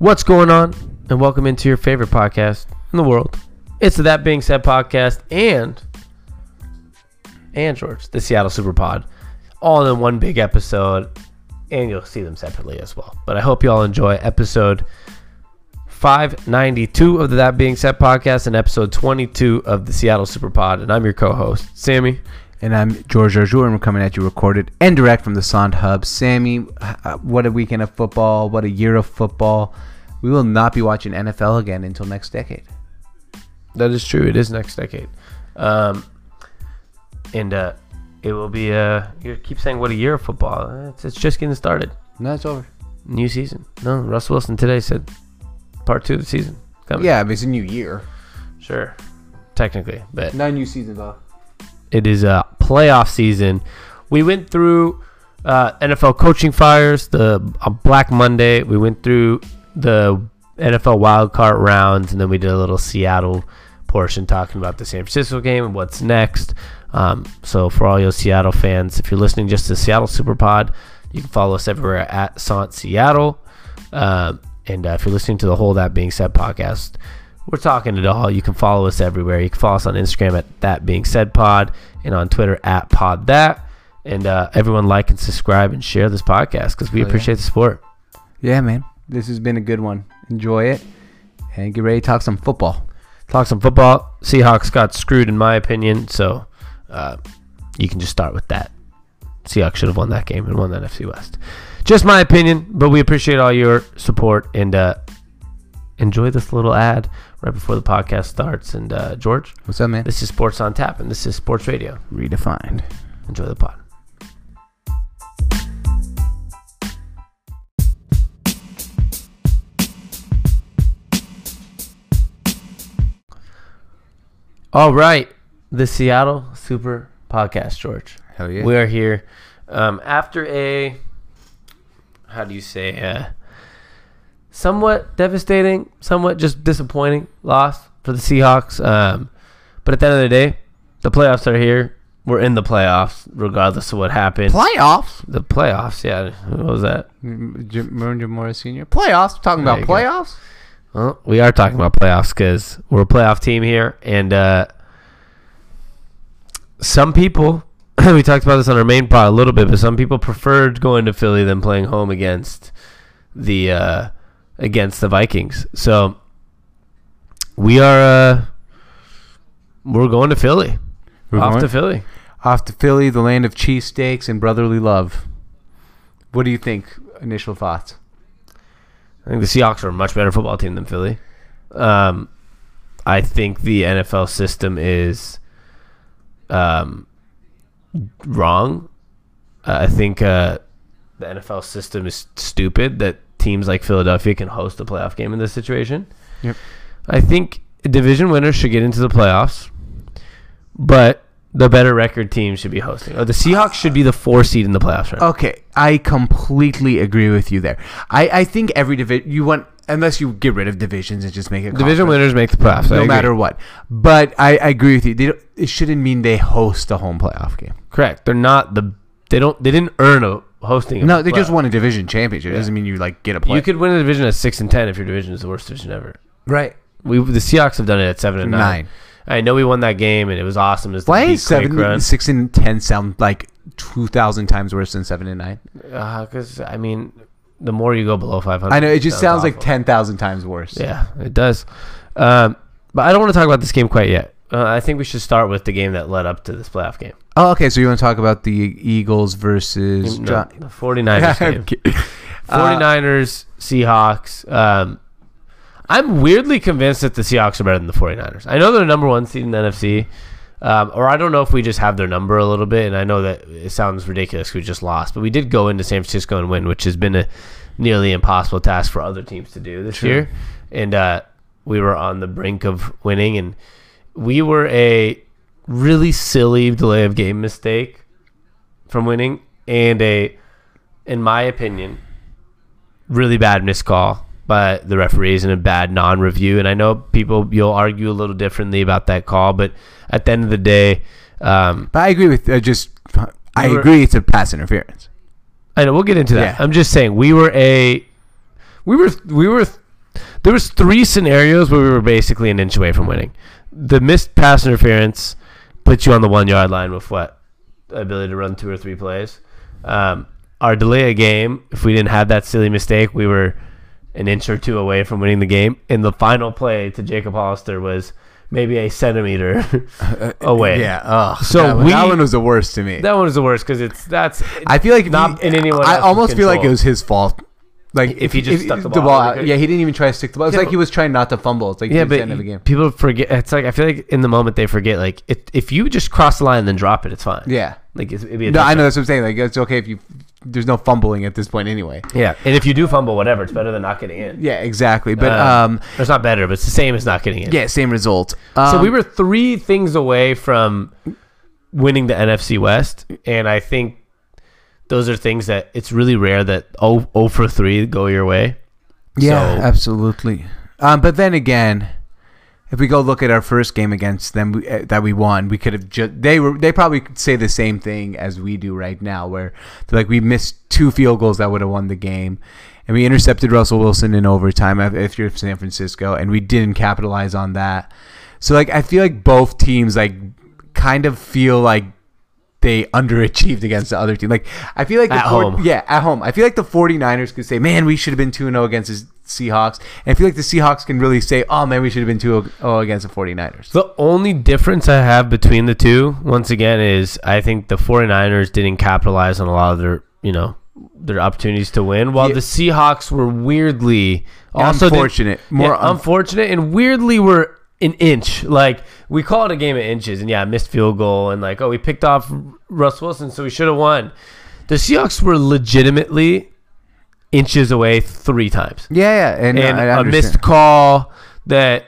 What's going on? And welcome into your favorite podcast in the world. It's the That Being Said podcast and and George, the Seattle Super Pod, all in one big episode, and you'll see them separately as well. But I hope you all enjoy episode 592 of the That Being Said podcast and episode 22 of the Seattle Super Pod. And I'm your co-host, Sami. And I'm George Jarjour, and we're coming at you recorded and direct from the SONT Hub. Sami, what a weekend of football. What a year of football. We will not be watching NFL again until next decade. That is true. It is next decade. Um, and uh, it will be, uh, you keep saying what a year of football. It's, it's just getting started. No, it's over. New season. No, Russ Wilson today said part two of the season. Coming. Yeah, but it's a new year. Sure. Technically. But Nine new seasons off. it is a playoff season. We went through uh, NFL coaching fires, the uh, Black Monday. We went through the NFL wildcard rounds, and then we did a little Seattle portion talking about the San Francisco game and what's next. Um, so for all your Seattle fans, if you're listening just to Seattle Super Pod, you can follow us everywhere at SONT Seattle. Um, and uh, if you're listening to the whole That Being Said podcast, we're talking it all. You can follow us everywhere. You can follow us on Instagram at That Being Said Pod and on Twitter at Pod That. And uh, everyone like and subscribe and share this podcast because we Oh, yeah. appreciate the support. Yeah, man. This has been a good one. Enjoy it. And get ready to talk some football. Talk some football. Seahawks got screwed in my opinion, so uh, you can just start with that. Seahawks should have won that game and won that NFC West. Just my opinion, but we appreciate all your support and uh, enjoy this little ad right before the podcast starts. And uh, George, What's up, man? this is Sports on Tap, and this is Sports Radio. Redefined. Enjoy the pod. All right, the Seattle Super Podcast, George. Hell yeah. We are here um, after a, how do you say, uh, somewhat devastating, somewhat just disappointing loss for the Seahawks. Um, but at the end of the day, the playoffs are here. We're in the playoffs, regardless of what happened. Playoffs? the playoffs, yeah. What was that? Jim Mora Sr.? Playoffs? Talking There about playoffs? go. Well, we are talking about playoffs because we're a playoff team here, and uh, some people we talked about this on our main pod a little bit, but some people preferred going to Philly than playing home against the uh, against the Vikings. So we are uh, we're going to Philly, We're off going? to Philly. Off to Philly, the land of cheesesteaks and brotherly love. What do you think? Initial thoughts? I think the Seahawks are a much better football team than Philly. Um, I think the NFL system is um, wrong. Uh, I think uh, the NFL system is stupid that teams like Philadelphia can host a playoff game in this situation. Yep. I think division winners should get into the playoffs, but the better record team should be hosting. Or the Seahawks should be the four seed in the playoffs. Right? Okay, I completely agree with you there. I, I think every division you want unless you get rid of divisions and just make it Division winners make the playoffs. No matter what. But I, I agree with you. They don't, it shouldn't mean they host a home playoff game. Correct. They're not the. They don't. They didn't earn a hosting. of No, a they just won a division championship. It doesn't mean you like get a play. You could win a division at six and ten if your division is the worst division ever. right We the Seahawks have done it at seven and nine. nine. I know we won that game and it was awesome. As the Why is seven, run. six, and ten sound like two thousand times worse than seven and nine? Because I mean, the more you go below five hundred, I know it just sounds like ten thousand times worse. Yeah, it does. Um, but I don't want to talk about this game quite yet. Uh, I think we should start with the game that led up to this playoff game. Oh, okay. So you want to talk about the Eagles versus No, John? the 49ers game. Okay. 49ers, Seahawks. Um, I'm weirdly convinced that the Seahawks are better than the 49ers. I know they're number one seed in the NFC, um, or I don't know if we just have their number a little bit. And I know that it sounds ridiculous. We just lost, but we did go into San Francisco and win, which has been a nearly impossible task for other teams to do this True. year. And uh, we were on the brink of winning, and we were a really silly delay of game mistake from winning, and a, in my opinion, really bad missed by the referees and a bad non-review. And I know people you'll argue a little differently about that call, but at the end of the day, um, But I agree with uh, just. I We were- agree it's a pass interference. I know we'll get into that. Yeah. I'm just saying we were a we were we were there was three scenarios where we were basically an inch away from winning. The missed pass interference puts you on the one yard line with what ability to run two or three plays. Um, our delay a game, if we didn't have that silly mistake, we were an inch or two away from winning the game. And the final play to Jacob Hollister was maybe a centimeter uh, uh, away. Yeah. Oh, So that, one- we- that one was the worst to me. That one was the worst because it's that's I feel like not he- in anyone I almost feel like it was his fault. Like If he just stuck the ball ball out, out. Yeah, he didn't even try to stick the ball. It's Yeah, like he was trying not to fumble. It's like yeah, towards the but end of the game. people forget. It's like I feel like in the moment they forget. Like if if you just cross the line and then drop it, it's fine. Yeah. like it'd be a No, I know that's what I'm saying. Like it's okay if you. There's no fumbling at this point anyway. Yeah, and if you do fumble, whatever, it's better than not getting in. Yeah, exactly. But Um, um, it's not better, but it's the same as not getting in. yeah, same result. So Um, we were three things away from winning the NFC West, and I think those are things that it's really rare that 0, 0 for three go your way. Yeah, So- absolutely. Um, but then again, if we go look at our first game against them we, uh, that we won, we could have just they were they probably could say the same thing as we do right now, where they're like we missed two field goals that would have won the game, and we intercepted Russell Wilson in overtime if- if you're San Francisco, and we didn't capitalize on that. So like I feel like both teams like kind of feel like they underachieved against the other team. Like I feel like the At home. yeah, at home. I feel like the 49ers could say, "Man, we should have been 2-0 against the Seahawks." And I feel like the Seahawks can really say, "Oh, man, we should have been 2-0 against the 49ers." The only difference I have between the two, once again, is I think the 49ers didn't capitalize on a lot of their, you know, their opportunities to win, while Yeah. the Seahawks were weirdly also did- More yeah, un- unfortunate and weirdly were an inch. Like we call it a game of inches, and yeah, missed field goal, and like oh, we picked off Russ Wilson, so we should have won. The Seahawks were legitimately inches away three times, yeah, yeah, and, and I a missed call that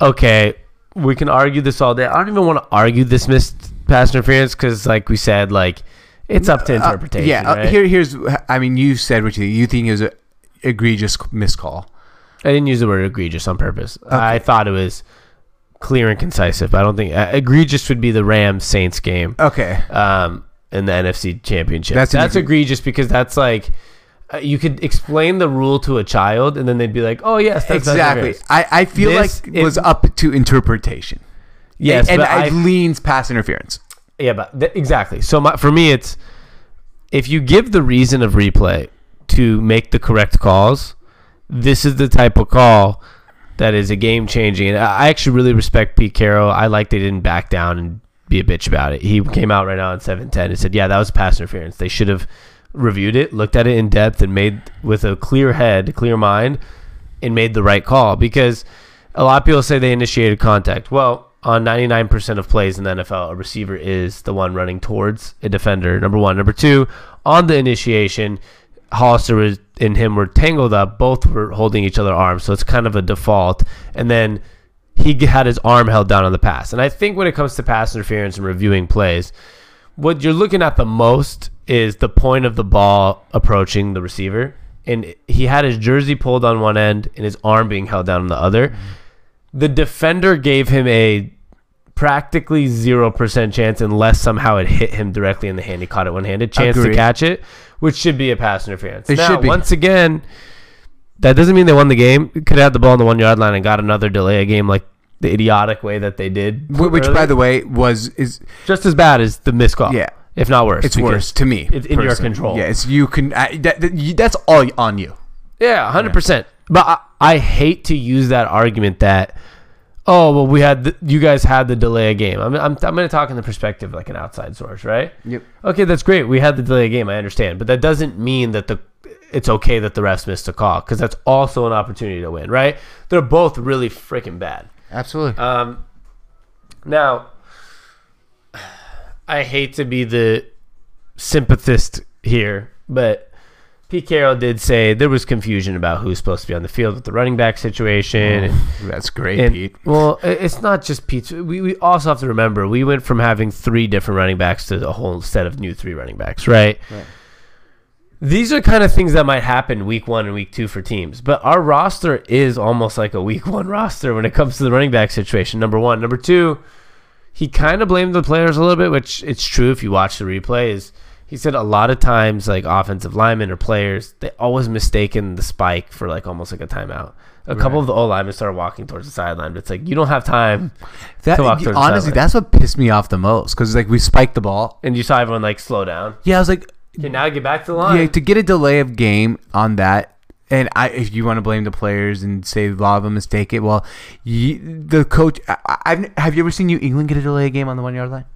okay, we can argue this all day. I don't even want to argue this missed pass interference because, like we said, like it's up to Uh, interpretation. yeah, uh, here, here's. I mean, you said what you think. You think it was a egregious miscall. I didn't use the word egregious on purpose. I thought it was clear and concise. If I don't think uh, egregious would be the Rams Saints game Okay. um, in the NFC Championship. That's That's, egregious because that's like uh, you could explain the rule to a child and then they'd be like, "Oh yes, that's Exactly. I, I feel This- like it was up to interpretation. Yes, and, and it leans past interference. Yeah, but th- exactly. So my, for me, it's if you give the reason of replay to make the correct calls, this is the type of call that is a game changing. And I actually really respect Pete Carroll. I like they didn't back down and be a bitch about it. He came out right now on seven ten and said, "Yeah, that was pass interference. They should have reviewed it, looked at it in depth, and made with a clear head, clear mind, and made the right call." Because a lot of people say they initiated contact. Well, on 99% of plays in the NFL, a receiver is the one running towards a defender. Number one. Number two, on the initiation, Hollister was, and him were tangled up. Both were holding each other arms, so it's kind of a default. And then he had his arm held down on the pass. And I think when it comes to pass interference and reviewing plays, what you're looking at the most is the point of the ball approaching the receiver. And he had his jersey pulled on one end and his arm being held down on the other. The defender gave him a practically 0% chance unless somehow it hit him directly in the hand. He caught it one handed. Chance Agreed. to catch it, which should be a pass interference. It now, should be. once again, that doesn't mean they won the game. Could have had the ball on the one yard line and got another delay a game like the idiotic way that they did. Wh- Which, early. by the way, was is just as bad as the missed call. Yeah. if not worse. it's worse to me. it's in your control. Yeah, it's you can. I, that, that, that's all on you. Yeah, hundred percent. But I, I hate to use that argument that, oh well, we had the, you guys had the delay a game. I'm I'm I'm going to talk in the perspective of like an outside source, right? Yep. Okay, that's great. We had the delay a game. I understand, but that doesn't mean that the it's okay that the refs missed a call because that's also an opportunity to win, right? They're both really freaking bad. Absolutely. Um, now, I hate to be the sympathist here, but Pete Carroll did say there was confusion about who's supposed to be on the field with the running back situation. and- that's great, and, Pete. well, it's not just Pete. We, we also have to remember we went from having three different running backs to a whole set of new three running backs, right? Right. These are kind of things that might happen week one and week two for teams, but our roster is almost like a week one roster when it comes to the running back situation. Number one, number two, he kind of blamed the players a little bit, which it's true if you watch the replay. Is he said a lot of times like offensive linemen or players they always mistaken the spike for like almost like a timeout. A couple of the O linemen started walking towards the sideline, but it's like you don't have time. That, To walk towards the honestly, that's what pissed me off the most because like we spiked the ball. And you saw everyone like slow down. Yeah, I was like, Okay, now get back to the line. yeah, to get a delay of game on that. And I, if you want to blame the players and say a lot of them mistake it, well, you, the coach. I, I've, have you ever seen New England get a delay of game on the one yard line?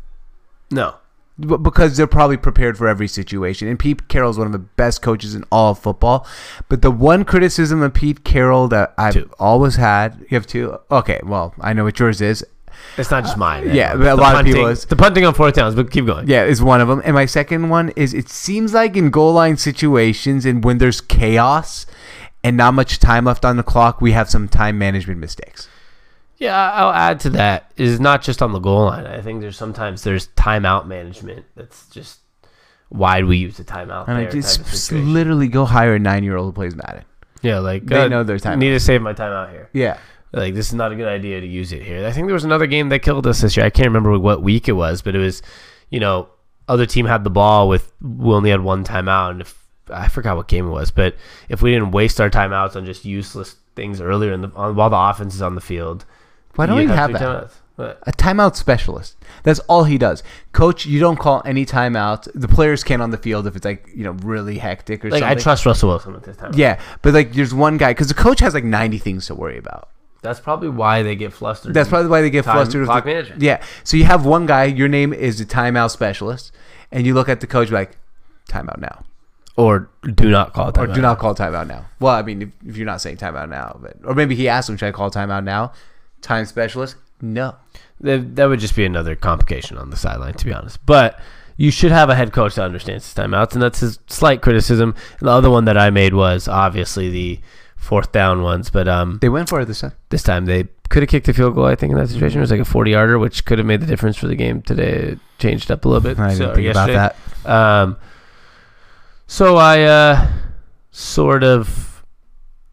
no, because they're probably prepared for every situation. And Pete Carroll is one of the best coaches in all of football. But the one criticism of Pete Carroll that I've Two. always had, you have two. Okay, well, I know what yours is. it's not just uh, mine. yeah, but a lot of people is- the punting on fourth downs. But keep going. Yeah, is one of them. And my second one is it seems like in goal line situations and when there's chaos and not much time left on the clock, we have some time management mistakes. Yeah, I'll add to that is not just on the goal line. I think there's sometimes there's timeout management. That's just why do we use the timeout And I just type of s- situation. literally go hire a nine year old who plays Madden. yeah, like they uh, know their timeout. Need to save my timeout here. Yeah. Like this is not a good idea to use it here. I think there was another game that killed us this year. I can't remember what week it was, but it was, you know, other team had the ball with we only had one timeout, and if I forgot what game it was, but if we didn't waste our timeouts on just useless things earlier in the on, while the offense is on the field, Why don't you'd we have three that? But A timeout specialist. That's all he does. Coach, you don't call any timeouts. The players can't on the field if it's like, you know, really hectic or like something. I trust Russell Wilson with this time. Yeah, but like there's one guy because the coach has like 90 things to worry about. That's probably why they get flustered. That's probably why they get flustered. with clock the- management. Yeah. So you have one guy, your name is the timeout specialist, and you look at the coach like, timeout now. or do not call it Or timeout. do not call timeout now. Well, I mean, if, if you're not saying timeout now, but or maybe he asked him, should I call timeout now? Time specialist? No. That, that would just be another complication on the sideline, to be honest. But you should have a head coach that understands his timeouts, and that's his slight criticism. And the other one that I made was obviously the fourth down ones, but um, They went for it this time. this time they could have kicked the field goal. I think in that situation it was like a forty yarder, which could have made the difference for the game today. It changed up a little bit. I didn't so, think about that. Um, so I uh, sort of,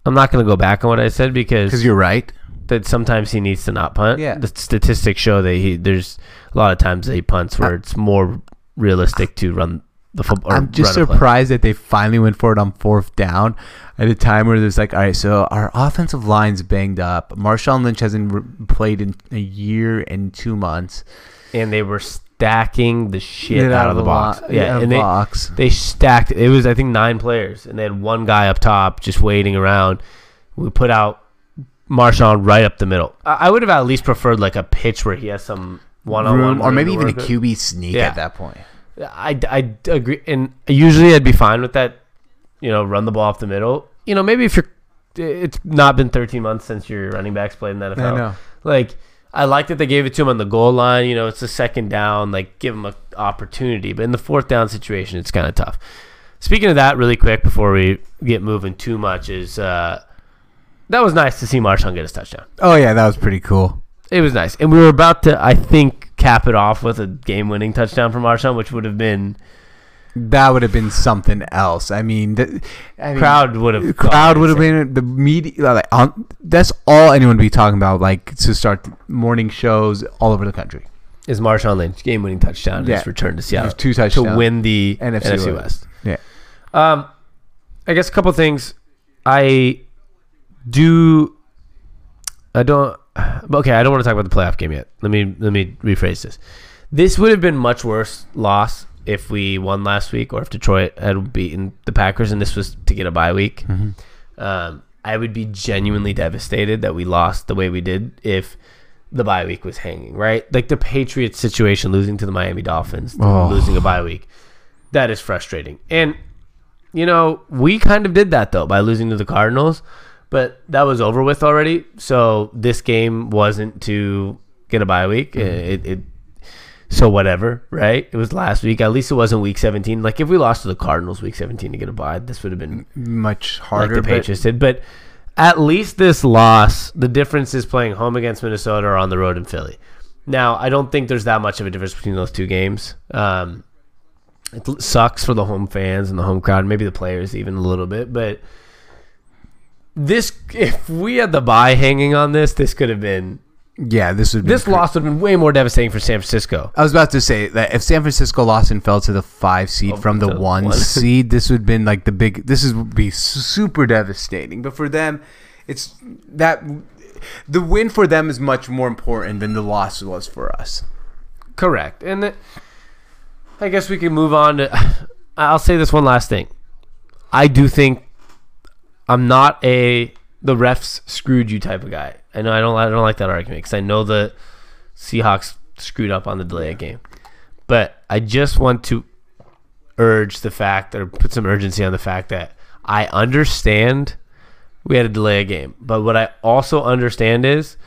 I'm not going to go back on what I said because Because you're right. That sometimes he needs to not punt. Yeah. The statistics show that he there's a lot of times that he punts where it's more realistic to run the football. I'm just surprised that they finally went for it on fourth down at a time where there's like, all right, so our offensive line's banged up. Marshawn Lynch hasn't re- played in a year and two months. And they were stacking the shit Get out, of the box. lo- yeah, out and they box. they stacked. It was I think nine players, and they had one guy up top just waiting around. We put out Marshawn right up the middle. I, I would have at least preferred like a pitch where he has some one on one, or maybe even a QB sneak Yeah. at that point. I, I agree, and usually I'd be fine with that. You know, run the ball off the middle. You know, maybe if you're, it's not been 13 months since your running backs played in the NFL. I know. Like, I like that they gave it to him on the goal line. You know, it's a second down. Like, give him an opportunity. But in the fourth down situation, it's kind of tough. Speaking of that, really quick before we get moving too much, is uh, that was nice to see Marshawn get his touchdown. Oh yeah, that was pretty cool. It was nice, and we were about to, I think, cap it off with a game-winning touchdown from Marshawn, which would have been That would have been something else. I mean, the I mean, crowd would have crowd would have been the media. Like, on, that's all anyone would be talking about. Like to start morning shows all over the country. is Marshawn Lynch game winning touchdown Yeah. his return to Seattle two touchdowns to win the NFC NFC, West. West. Yeah. Um, I guess a couple things. I do. I don't. Okay, I don't want to talk about the playoff game yet. Let me let me rephrase this. This would have been much worse loss if we won last week, or if Detroit had beaten the Packers, and this was to get a bye week. Um, I would be genuinely devastated that we lost the way we did if the bye week was hanging, right? Like the Patriots situation, losing to the Miami Dolphins, Oh. losing a bye week. That is frustrating. And, you know, we kind of did that, though, by losing to the Cardinals, but that was over with already. So this game wasn't to get a bye week. It, it, so whatever, right? It was last week. At least it wasn't week 17. Like if we lost to the Cardinals week 17 to get a bye, this would have been Much like harder. the but- Patriots did. But at least this loss, the difference is playing home against Minnesota or on the road in Philly. Now, I don't think there's that much of a difference between those two games. Um, it sucks for the home fans and the home crowd, maybe the players even a little bit. But this, if we had the buy hanging on this, this could have been yeah, this would. This loss would have been way more devastating for San Francisco. I was about to say that if San Francisco lost and fell to the five seed Oh, from the one one. seed, this would have been like the big. This is would be super devastating. But for them, it's that the win for them is much more important than the loss was for us. Correct. And the, I guess we can move on to. I'll say this one last thing. I do think I'm not a the refs screwed you type of guy. I know I don't I don't like that argument because I know the Seahawks screwed up on the delay of game, but I just want to urge the fact or put some urgency on the fact that I understand we had a delay a game, but what I also understand is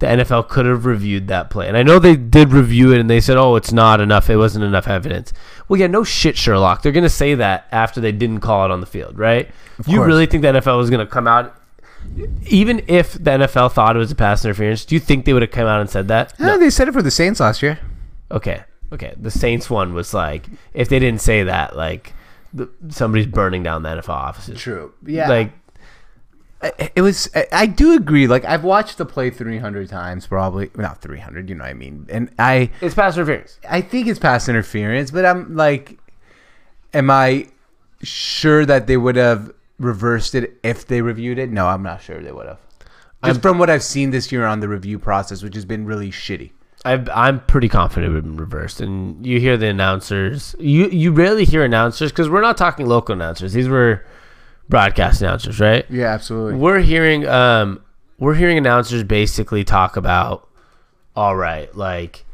the NFL could have reviewed that play. And I know they did review it and they said, oh, it's not enough. It wasn't enough evidence. Well, yeah, no shit, Sherlock. They're going to say that after they didn't call it on the field, right? you course. really think the NFL was going to come out? Even if the NFL thought it was a pass interference, do you think they would have come out and said that? No, they said it for the Saints last year. Okay. Okay. The Saints one was like, if they didn't say that, like, the, somebody's burning down the NFL offices. True. Yeah. Like, it was I- do agree like I've watched the play 300 times probably not 300 you know what I mean and I it's pass interference. I think it's pass interference but I'm like am I sure that they would have reversed it if they reviewed it no I'm not sure they would have just I'm- from what I've seen this year on the review process which has been really shitty I, I'm pretty confident it would have been reversed. And you hear the announcers. You you rarely hear announcers because we're not talking local announcers. These were broadcast announcers, right? yeah absolutely We're hearing um we're hearing announcers basically talk about all right, like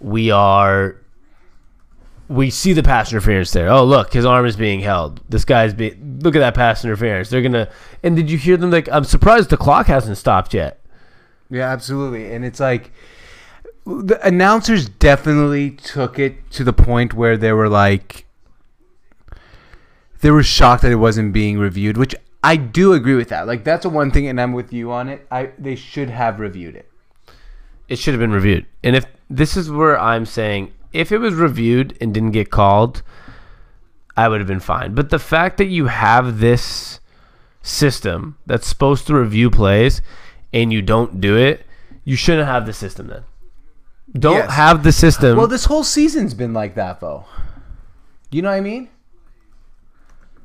we are we see the pass interference there. Oh look, his arm is being held. This guy's being look at that pass interference. They're gonna and did you hear them like I'm surprised the clock hasn't stopped yet. Yeah, absolutely. And it's like the announcers definitely took it to the point where they were like they were shocked that it wasn't being reviewed, which I do agree with that. Like that's the one thing and I'm with you on it. I they should have reviewed it. it should have been reviewed. And if this is where I'm saying, if it was reviewed and didn't get called, I would have been fine. But the fact that you have this system that's supposed to review plays and you don't do it, you shouldn't have the system then. Don't Yes. have the system. Well, this whole season's been like that though. You know what I mean?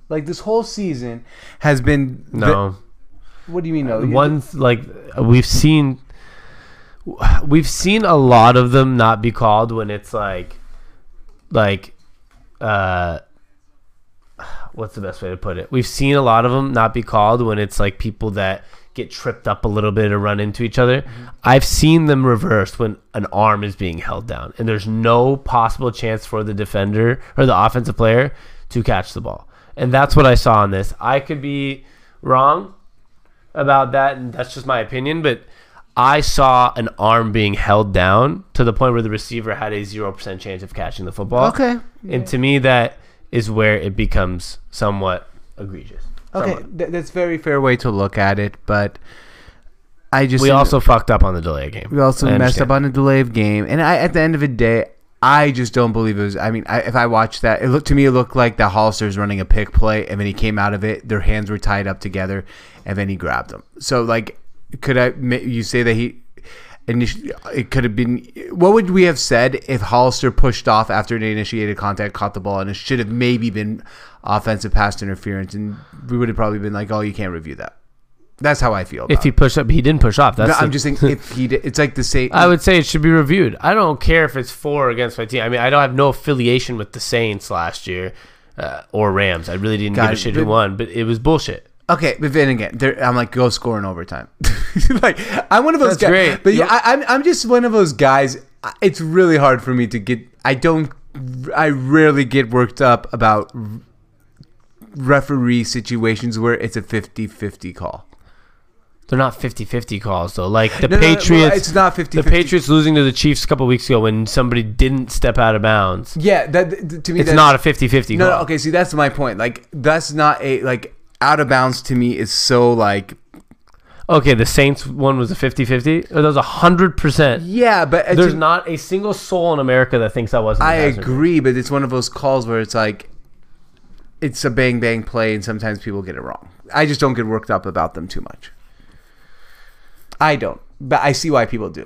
Like this whole season has been the- no. what do you mean no? One like we've seen we've seen a lot of them not be called when it's like like uh what's the best way to put it? We've seen a lot of them not be called when it's like people that get tripped up a little bit or run into each other. I've seen them reversed when an arm is being held down and there's no possible chance for the defender or the offensive player to catch the ball. And that's what I saw on this. I could be wrong about that, and that's just my opinion. But I saw an arm being held down to the point where the receiver had a zero percent chance of catching the football. Okay. and to me, that is where it becomes somewhat egregious. Okay, Somewhat. th- that's very fair way to look at it, but I just we also fucked up on the delay game. We also I messed up on the delay of game, and I at the end of the day, I just don't believe it was. I mean, I, if I watched that, it looked to me it looked like the Hollister's running a pick play, and then he came out of it. Their hands were tied up together, and then he grabbed them. So like, could I? You say that he. Initially, it could have been. What would we have said if Hollister pushed off after they initiated contact, caught the ball, and it should have maybe been offensive pass interference, and we would have probably been like, "Oh, you can't review that." That's how I feel. If he pushed up, he didn't push off. That's No, I'm the- just saying if he did, it's like the same. I would say it should be reviewed. I don't care if it's for or against my team. I mean, I don't have no affiliation with the Saints last year uh, or Rams. I really didn't Got give a it. shit who won, but it was bullshit. Okay, but then again, I'm like, go score in overtime. like, I'm one of those That's guys. great. But yeah. I, I'm, I'm just one of those guys. It's really hard for me to get. I don't. I rarely get worked up about referee situations where it's a 50-50 call. They're not 50-50 calls though. Like the No, no, no, Patriots, it's not 50 the Patriots losing to the Chiefs a couple weeks ago when somebody didn't step out of bounds. Yeah, that to me, It's not a 50-50 No, call. no, okay. See, that's my point. Like, that's not a like out of bounds to me. Is so like Okay, the Saints one was a 50-50. Or that was a hundred percent. yeah, but There's a- not a single soul in America that thinks that wasn't. I agree, but it's one of those calls where it's like it's a bang bang play, and sometimes people get it wrong. I just don't get worked up about them too much. I don't, but I see why people do.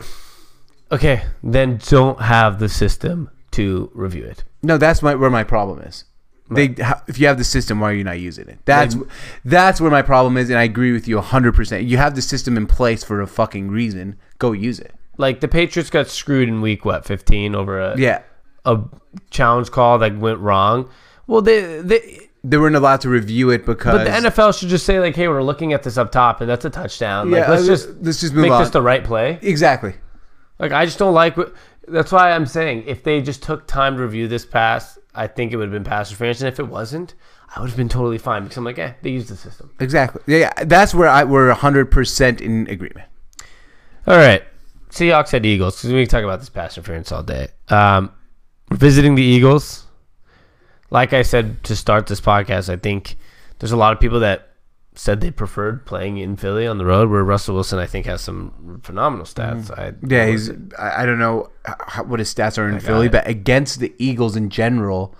Okay, then don't have the system to review it. No, that's my where my problem is. They, if you have the system, why are you not using it? That's that's where my problem is, and I agree with you hundred percent. You have the system in place for a fucking reason. Go use it. Like the Patriots got screwed in week what 15 over a Yeah, a challenge call that went wrong. Well, they they they weren't allowed to review it because. but the NFL should just say like, hey, we're looking at this up top, and that's a touchdown. Like, Yeah, let's uh, just let's just move make on. this the right play. exactly. Like I just don't like. That's why I'm saying if they just took time to review this pass, I think it would have been pass interference, and if it wasn't, I would have been totally fine because I'm like, eh, they used the system. Exactly. Yeah, yeah, that's where I we're hundred percent in agreement. All right, Seahawks at Eagles because we can talk about this pass interference all day. Um, we're visiting the Eagles. Like I said to start this podcast, I think there's a lot of people that said they preferred playing in Philly on the road, where Russell Wilson I think has some phenomenal stats. Mm-hmm. I, Yeah, he's. I, I don't know how, what his stats are in Philly, it. but against the Eagles in general,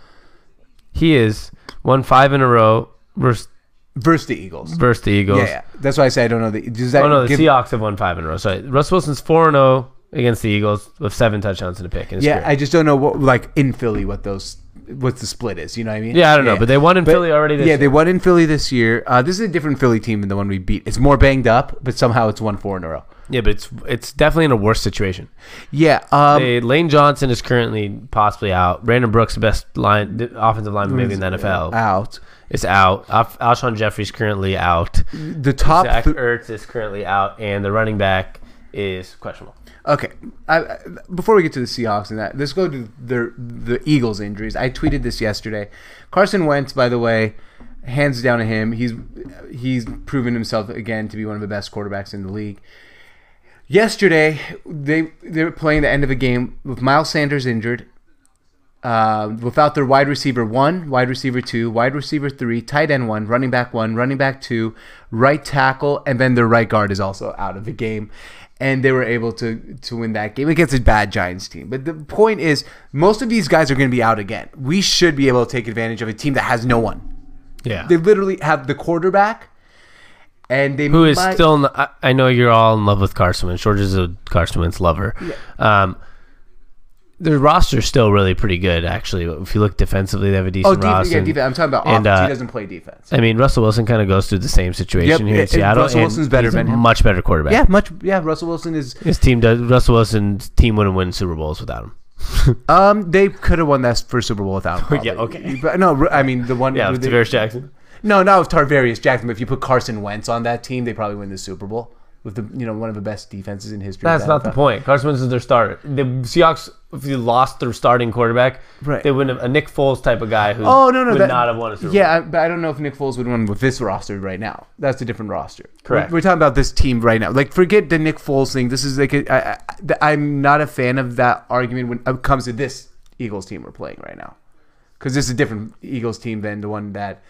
he is won five in a row versus, versus the Eagles. versus the Eagles. Yeah, yeah, that's why I say I don't know. The, does that Oh no, the give, Seahawks have won five in a row. Sorry, Russ Wilson's four and zero against the Eagles with seven touchdowns and a pick Yeah, career. I just don't know what like in Philly what those what the split is. You know what I mean? yeah, I don't know, but they won in But- Philly already. This yeah, year. they won in Philly this year. Uh, this is a different Philly team than the one we beat. It's more banged up, but somehow it's won four in a row. yeah, but it's it's definitely in a worse situation. Yeah, um, They, Lane Johnson is currently possibly out. Brandon Brooks, the best line the offensive lineman maybe in the NFL, out. is out. Al- Alshon Jeffery's currently out. The top. Zach th- Ertz is currently out, and the running back is questionable. Okay, I, I, before we get to the Seahawks and that, let's go to the the Eagles injuries. I tweeted this yesterday. Carson Wentz, by the way, hands down to him. He's he's proven himself again to be one of the best quarterbacks in the league. Yesterday, they they were playing the end of a game with Miles Sanders injured, uh, without their wide receiver one, wide receiver two, wide receiver three, tight end one, running back one, running back two, right tackle, and then their right guard is also out of the game. And they were able to to win that game against a bad Giants team. But the point is, most of these guys are going to be out again. We should be able to take advantage of a team that has no one. Yeah. They literally have the quarterback, and they who is might- still. I, know you're all in love with Carson Wentz. George is a Carson Wentz lover. Um, their roster's still really pretty good, actually. If you look defensively, they have a oh decent roster. yeah, defense. I'm talking about and, offense. uh, he doesn't play defense. I mean, Russell Wilson kind of goes through the same situation Yep, here in Seattle. Russell Wilson's better he's a than him. much better quarterback. yeah, much. Yeah, Russell Wilson is. His team does. Russell Wilson's team wouldn't win Super Bowls without him. Um, they could have won that first Super Bowl without. Him, Yeah, okay. But no, I mean the one. Yeah, with Tarvaris Jackson. No, not with Tarvaris Jackson. But if you put Carson Wentz on that team, they probably win the Super Bowl with the you know one of the best defenses in history. That's not the point. Carson Wentz is their starter. The Seahawks, if you lost their starting quarterback, Right. they wouldn't have a Nick Foles type of guy who Oh no, no, would that, not have won a Super Bowl. Yeah, I, but I don't know if Nick Foles would win with this roster right now. That's a different roster. Correct. We're, we're talking about this team right now. Like, forget the Nick Foles thing. This is like a, I, I, I'm not a fan of that argument when it comes to this Eagles team we're playing right now, because this is a different Eagles team than the one that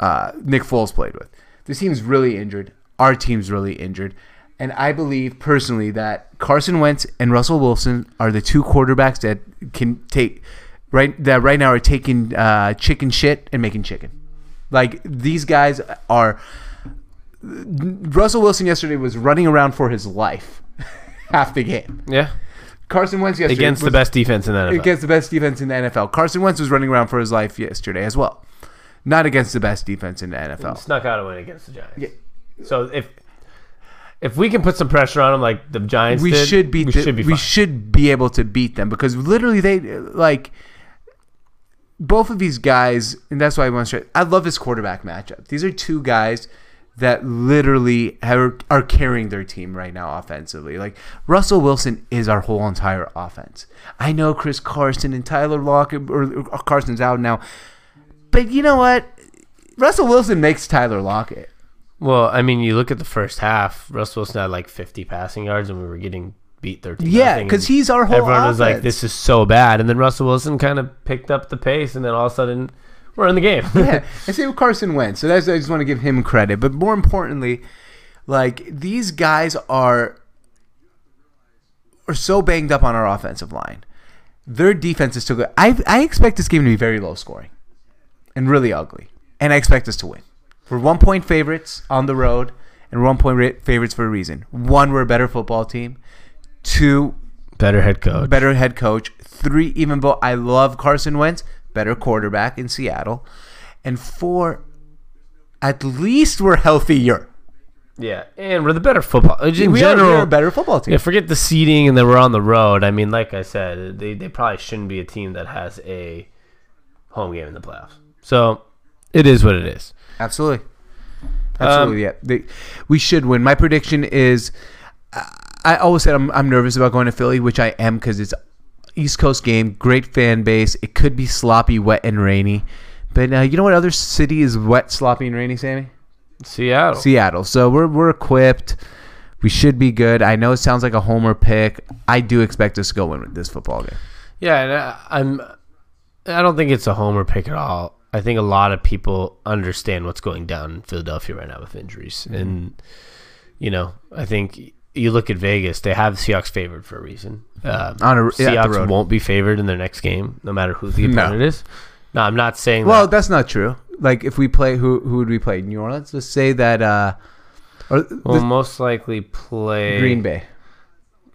uh, Nick Foles played with. This team's really injured. Our team's really injured. And I believe personally that Carson Wentz and Russell Wilson are the two quarterbacks that can take right that right now are taking uh, chicken shit and making chicken. Like these guys are. Russell Wilson yesterday was running around for his life half the game. yeah. Carson Wentz yesterday Against the best defense in the NFL. against the best defense in the NFL. Carson Wentz was running around for his life yesterday as well. Not against the best defense in the NFL. Snuck out a win against the Giants. Yeah. So if if we can put some pressure on them like the Giants we did, should beat. we should be we should be able to beat them because literally they like both of these guys, and that's why I want to. Straight, I love this quarterback matchup. These are two guys that literally have, are carrying their team right now offensively. Like Russell Wilson is our whole entire offense. I know Chris Carson and Tyler Lockett, or, or Carson's out now, but you know what? Russell Wilson makes Tyler Lockett. Well, I mean, you look at the first half. Russell Wilson had like 50 passing yards, and we were getting beat 13. Yeah, because he's our whole. everyone was like, "This is so bad," and then Russell Wilson kind of picked up the pace, and then all of a sudden, we're in the game. yeah, same with Carson Wentz. So that's I just want to give him credit. But more importantly, like these guys are are so banged up on our offensive line. Their defense is still good. I I expect this game to be very low scoring and really ugly, and I expect us to win. We're one point favorites on the road, and we're one point favorites for a reason. One, we're a better football team. Two, Better head coach. better head coach. Three, even though I love Carson Wentz, better quarterback in Seattle, and four, at least we're healthier. Yeah, and we're the better football. In we, general, are, we are a better football team. Yeah, forget the seeding and then we're on the road. I mean, like I said, they, they probably shouldn't be a team that has a home game in the playoffs. So it is what it is. Absolutely. Absolutely, Um, yeah. They, we should win. My prediction is I- I always said I'm, I'm nervous about going to Philly, which I am because it's East Coast game, great fan base. It could be sloppy, wet, and rainy. But uh, you know what other city is wet, sloppy, and rainy, Sami? Seattle. Seattle. So we're we're equipped. We should be good. I know it sounds like a homer pick. I do expect us to go win with this football game. Yeah, and I, I'm. I don't think it's a homer pick at all. I think a lot of people understand what's going down in Philadelphia right now with injuries, and you know, I think you look at Vegas; they have Seahawks favored for a reason. Um, On a- Seahawks won't be favored in their next game, no matter who the No. opponent is. No, I'm not saying Well, that. that's not true. Like if we play, who who would we play? New Orleans. Let's say that. Uh, or We'll most likely play Green Bay.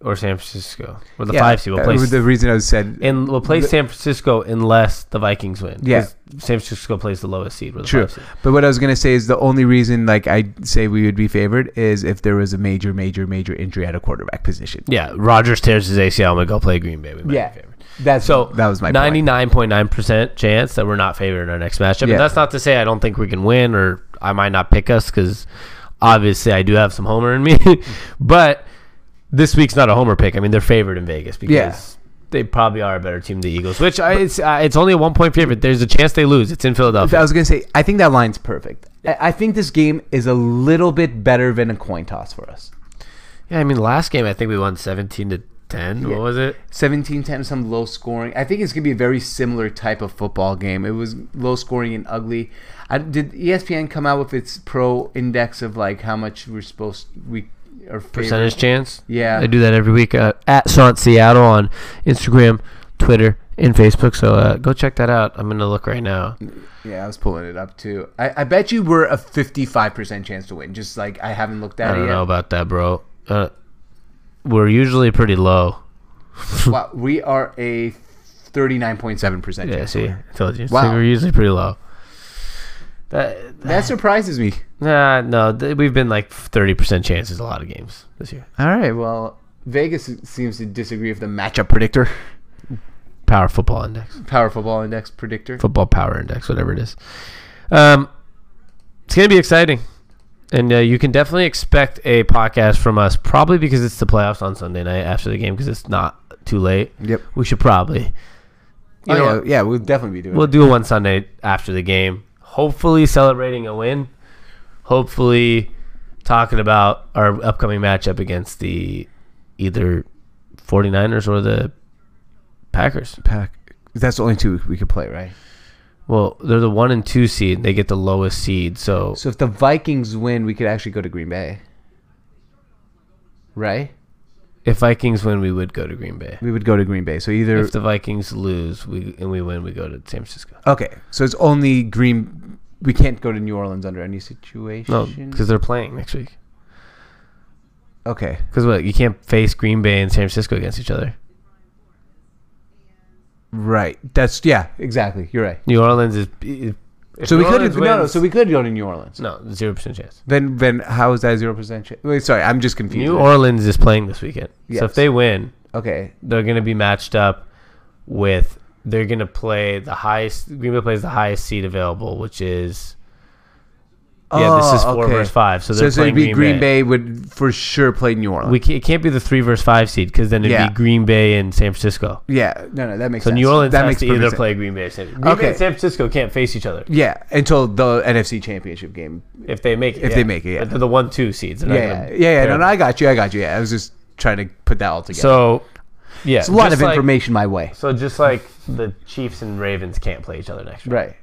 Or San Francisco or the Yeah, five seed. We'll play The reason I said and we'll play the- San Francisco unless the Vikings win. Yeah, San Francisco plays the lowest seed. With the True. five seed. But what I was gonna say is the only reason like I say we would be favored is if there was a major, major, major injury at a quarterback position. Yeah, Rodgers tears his ACL. I'm gonna go play Green Bay. We might Yeah. be favored. That's So that was my ninety nine point nine percent chance that we're not favored in our next matchup. Yeah. And that's not to say I don't think we can win or I might not pick us because obviously I do have some homer in me. but this week's not a homer pick. I mean they're favored in Vegas because. Yeah. They probably are a better team than the Eagles, which I, it's uh, it's only a one point favorite. There's a chance they lose. It's in Philadelphia. I was gonna say I think that line's perfect. I I think this game is a little bit better than a coin toss for us. Yeah, I mean, last game I think we won seventeen to ten. Yeah. What was it? 17-10, some low scoring. I think it's gonna be a very similar type of football game. It was low scoring and ugly. I, did ESPN come out with its pro index of like how much we're supposed we favored? Percentage chance. Yeah. I do that every week uh, at SONT Seattle on Instagram, Twitter, and Facebook. So uh, go check that out. I'm gonna look right now. Yeah, I was pulling it up too. I, I bet you we're a fifty-five percent chance to win. Just like I haven't looked at it I don't know about that, bro. Uh, we're usually pretty low. wow, we are a thirty-nine point seven percent Yeah, chance. see, to I win. told you. Wow. So we're usually pretty low. That, That surprises me. nah, no, th- we've been like 30% chances a lot of games this year. All right, well, Vegas seems to disagree with the matchup predictor, Power Football Index. power football index predictor. Football Power Index, whatever it is. Um, it's gonna be exciting, and uh, you can definitely expect a podcast from us. Probably because it's the playoffs on Sunday night after the game, because it's not too late. Yep. We should probably, you Oh, know, yeah, yeah, we'll definitely be doing. we'll it. do one Sunday after the game. Hopefully, celebrating a win. Hopefully, talking about our upcoming matchup against the either 49ers or the Packers. Pack. That's the only two we could play, right? Well, they're the one and two seed. They get the lowest seed, so So if the Vikings win, we could actually go to Green Bay, right? If Vikings win, we would go to Green Bay. We would go to Green Bay. So either If the Vikings lose, we and we win, we go to San Francisco. okay, so it's only Green. We can't go to New Orleans under any situation. No, because they're playing next week. okay, Because what? You can't face Green Bay and San Francisco against each other. right. That's yeah, exactly. You're right. New Orleans is. If so we could Orleans no, no, wins- so we could go to New Orleans. no zero percent chance. Then then how is that zero percent? chance? Wait, sorry, I'm just confused. New Orleans is playing this weekend, so Yes. if they win, Okay, they're going to be matched up with. They're going to play the highest. Green Bay plays the highest seed available, which is. Yeah, this oh, is four okay. versus five, so So, so it'd be Green Green Bay. would for sure play New Orleans. We can't, it can't be the three versus five seed because then it'd Yeah. be Green Bay and San Francisco. yeah, no, no, that makes So sense. New Orleans that has to either sense. play Green Bay or San Green Okay. Bay and San Francisco can't face each other Yeah, until the NFC Championship game. if they make it. If yeah. they make it, yeah. They're the one two seeds. Yeah, yeah, yeah, yeah. No, no, I got you. I got you. Yeah, I was just trying to put that all together. So yeah, it's a lot of like- information my way. So just like the Chiefs and Ravens can't play each other next year. Right.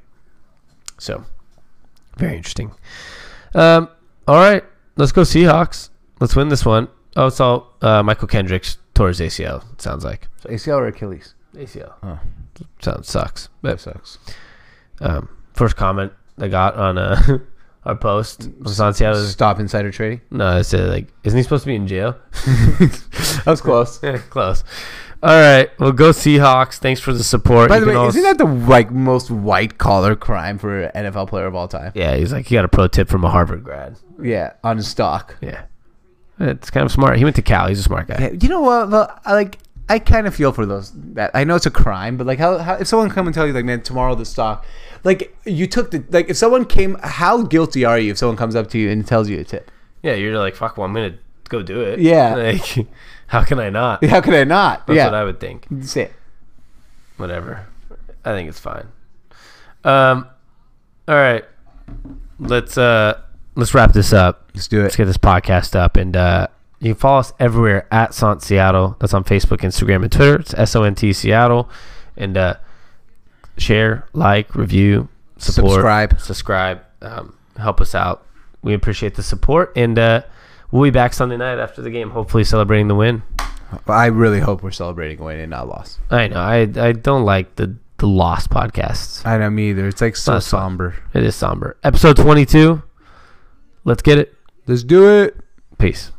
So very interesting. Um, all right, let's go Seahawks. Let's win this one. Oh, so uh, Mychal Kendricks tore his ACL. it Sounds like So ACL or Achilles? ACL. Oh, Sounds sucks. that But sucks. um, first comment I got on uh, our post was on Seattle. Stop insider trading. No, I said like, isn't he supposed to be in jail? That was close. Yeah, close. All right. Well, go Seahawks. Thanks for the support. By You the way, isn't that the like most white collar crime for an NFL player of all time? Yeah, he's like, he got a pro tip from a Harvard grad. Yeah, on stock. Yeah. It's kind of smart. He went to Cal. He's a smart guy. Yeah, you know what? Well, I like. I kind of feel for those. That I know it's a crime, but like, how, how if someone come and tell you like, man, tomorrow the stock, like you took the like, if someone came, how guilty are you if someone comes up to you and tells you a tip? Yeah, you're like, fuck, well, I'm going to go do it. Yeah. Like, how can I not? How can I not? That's yeah, what I would think. That's it. Whatever. I think it's fine. Um, all right. Let's uh let's wrap this up. Let's do it. Let's get this podcast up, and uh, you can follow us everywhere at SONT Seattle. That's on Facebook, Instagram, and Twitter. It's S O N T Seattle, and uh, share, like, review, support, Subscribe. subscribe, um, help us out. We appreciate the support, and uh, we'll be back Sunday night after the game, hopefully celebrating the win. I really hope we're celebrating a win and not loss. I know I I don't like the the lost podcasts. I know me either. It's like so That's somber. It is somber. Episode twenty two. Let's get it. Let's do it. Peace.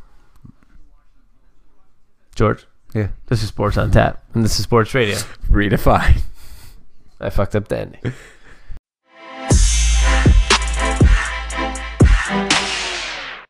George, Yeah. this is Sports on Tap, and this is Sports Radio. Redefine. I fucked up the ending.